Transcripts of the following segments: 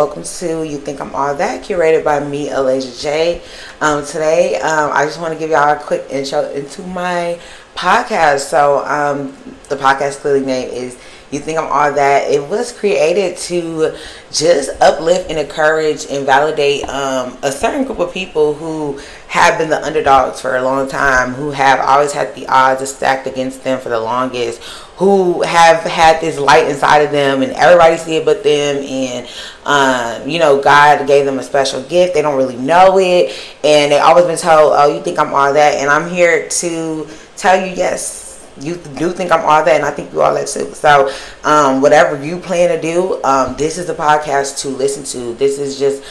Welcome to You Think I'm All That, curated by me, Alasia J. Um, today, um, I just want to give y'all a quick intro into my podcast. So, um, the podcast clearly name is You Think I'm All That. It was created to just uplift and encourage and validate um, a certain group of people who have been the underdogs for a long time, who have always had the odds stacked against them for the longest, who have had this light inside of them and everybody see it but them and um, you know god gave them a special gift. They don't really know it. And they always been told oh you think i'm all that? And i'm here to tell you yes you do think i'm all that and i think you all that too so um, whatever you plan to do um, this is the podcast to listen to this is just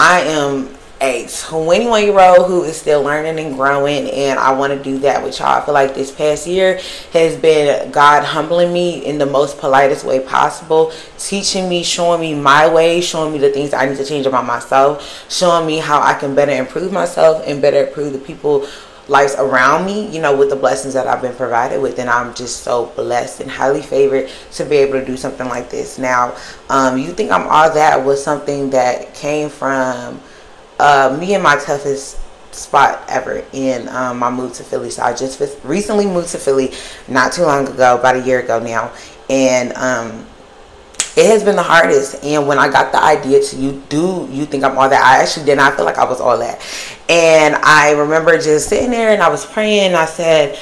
i am a 21 year old who is still learning and growing and I want to do that with y'all. I feel like this past year has been God humbling me in the most politest way possible, teaching me, showing me my way, showing me the things I need to change about myself, showing me how I can better improve myself and better improve the people lives around me, you know, with the blessings that I've been provided with. And I'm just so blessed and highly favored to be able to do something like this. Now, um, you think I'm all that was something that came from uh, me and my toughest spot ever in um, my move to Philly. So I just recently moved to Philly not too long ago, about a year ago now, and um, it has been the hardest. And when I got the idea to you do you think I'm all that, I actually did not feel like I was all that. And I remember just sitting there and I was praying. I said.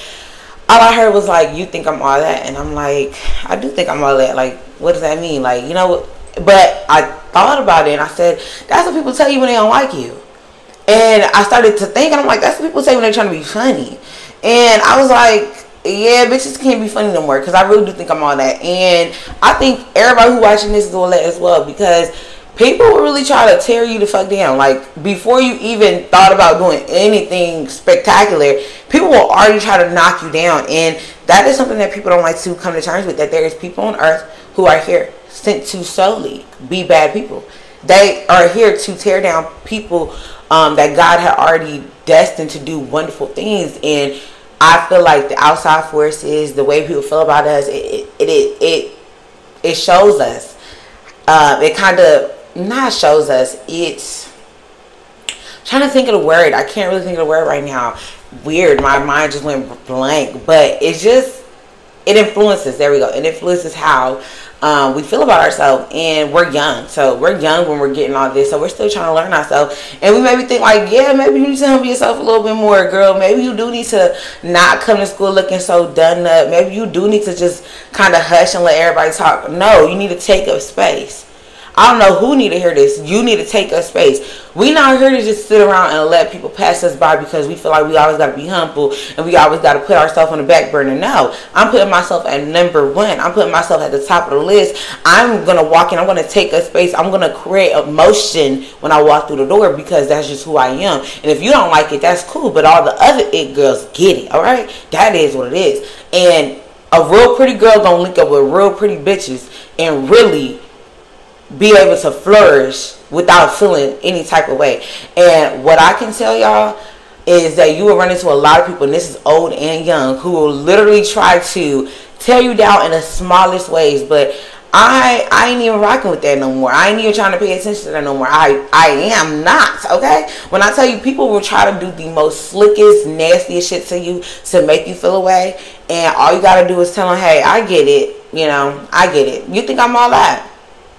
All I heard was like, "You think I'm all that," and I'm like, "I do think I'm all that." Like, what does that mean? Like, you know, but I thought about it and I said, that's what people tell you when they don't like you. And I started to think, and I'm like, that's what people say when they're trying to be funny. And I was like, yeah, bitches can't be funny no more because I really do think I'm all that. And I think everybody who watching this is all that as well because people will really try to tear you the fuck down. Like before you even thought about doing anything spectacular, people will already try to knock you down. And that is something that people don't like to come to terms with. That there is people on earth who are here sent to solely be bad people. They are here to tear down people um, that God had already destined to do wonderful things. And I feel like the outside forces, the way people feel about us, it it it it, it shows us. Um, it kind of not shows us. It's I'm trying to think of the word. I can't really think of the word right now. Weird. My mind just went blank. But it just it influences. There we go. It influences how um, we feel about ourselves and we're young. So we're young when we're getting all this. So we're still trying to learn ourselves. And we maybe think like yeah maybe you need to humble yourself a little bit more girl. Maybe you do need to not come to school looking so done up. Maybe you do need to just kind of hush and let everybody talk. No you need to take up space I don't know who need to hear this. You need to take a space. We not here to just sit around and let people pass us by because we feel like we always got to be humble and we always got to put ourselves on the back burner. No, I'm putting myself at number one. I'm putting myself at the top of the list. I'm gonna walk in. I'm gonna take a space. I'm gonna create emotion when I walk through the door because that's just who I am. And if you don't like it, that's cool. But all the other it girls get it. All right, that is what it is. And a real pretty girl gonna link up with real pretty bitches and really be able to flourish without feeling any type of way. And what I can tell y'all is that you will run into a lot of people, and this is old and young, who will literally try to tear you down in the smallest ways. But I I ain't even rocking with that no more. I ain't even trying to pay attention to that no more. I I am not, okay? When I tell you people will try to do the most slickest, nastiest shit to you to make you feel away, and all you gotta do is tell them, hey, I get it, you know, I get it. You think I'm all that?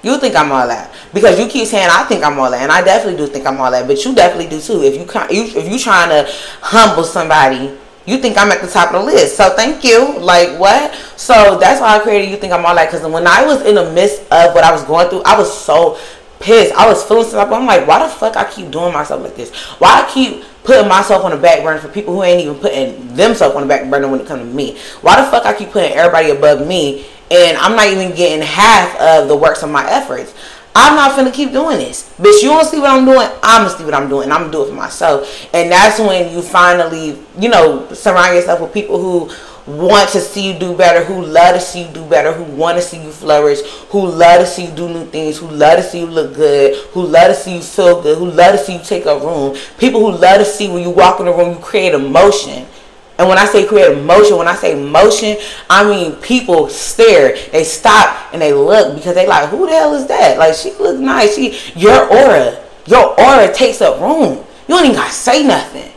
You think I'm all that because you keep saying I think I'm all that, and I definitely do think I'm all that. But you definitely do too. If you if you trying to humble somebody, you think I'm at the top of the list. So thank you. Like what? So that's why I created. You think I'm all that because when I was in the midst of what I was going through, I was so pissed. I was feeling stuff. I'm like, why the fuck I keep doing myself like this? Why I keep putting myself on the back burner for people who ain't even putting themselves on the back burner when it comes to me? Why the fuck I keep putting everybody above me and I'm not even getting half of the works of my efforts. I'm not gonna keep doing this. Bitch, you don't see what I'm doing, I'm gonna see what I'm doing, I'm gonna do it for myself. And that's when you finally, you know, surround yourself with people who want to see you do better, who love to see you do better, who want to see you flourish, who love to see you do new things, who love to see you look good, who love to see you feel good, who love to see you take a room. People who love to see when you walk in the room, you create emotion And when I say create emotion, when I say motion, I mean people stare, they stop and they look because they like, who the hell is that? Like she looks nice. She your aura, your aura takes up room. You don't even gotta say nothing.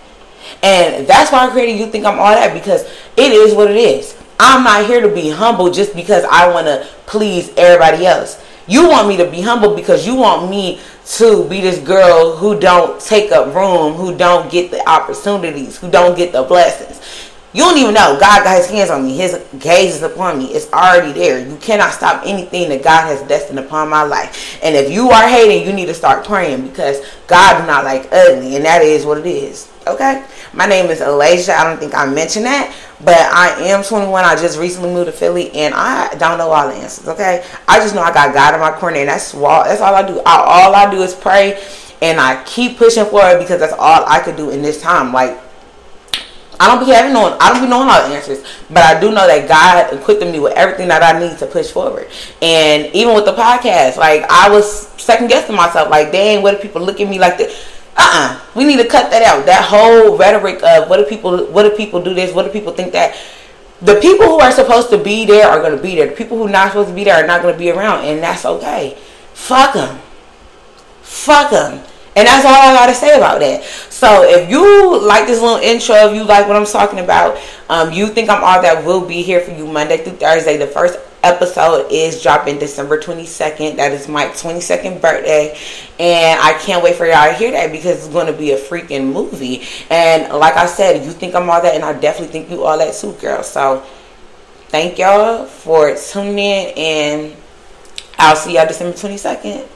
And that's why I created You Think I'm All That because it is what it is. I'm not here to be humble just because I want to please everybody else. You want me to be humble because you want me to be this girl who don't take up room, who don't get the opportunities, who don't get the blessings. You don't even know. God got his hands on me. His gaze is upon me. It's already there. You cannot stop anything that God has destined upon my life. And if you are hating, you need to start praying because God do not like ugly. And that is what it is. Okay? My name is Alasia. I don't think I mentioned that. But I am 21. I just recently moved to Philly. And I don't know all the answers. Okay? I just know I got God in my corner. And that's, all, that's all I do. I, all I do is pray. And I keep pushing forward because that's all I could do in this time. Like, I don't be having no, I don't be knowing all the answers, but I do know that God equipped me with everything that I need to push forward. And even with the podcast, like I was second guessing myself, like, dang, what if people look at me like this? Uh-uh. We need to cut that out. That whole rhetoric of what do people, what do people do this? What do people think that? The people who are supposed to be there are going to be there. The people who are not supposed to be there are not going to be around, and that's okay. Fuck them. Fuck them. And that's all I gotta say about that. So if you like this little intro, if you like what I'm talking about, um, you think I'm all that will be here for you Monday through Thursday. The first episode is dropping December 22nd. That is my 22nd birthday. And I can't wait for y'all to hear that because it's going to be a freaking movie. And like I said, you think I'm all that, and I definitely think you all that too, girl. So thank y'all for tuning in, and I'll see y'all December 22nd.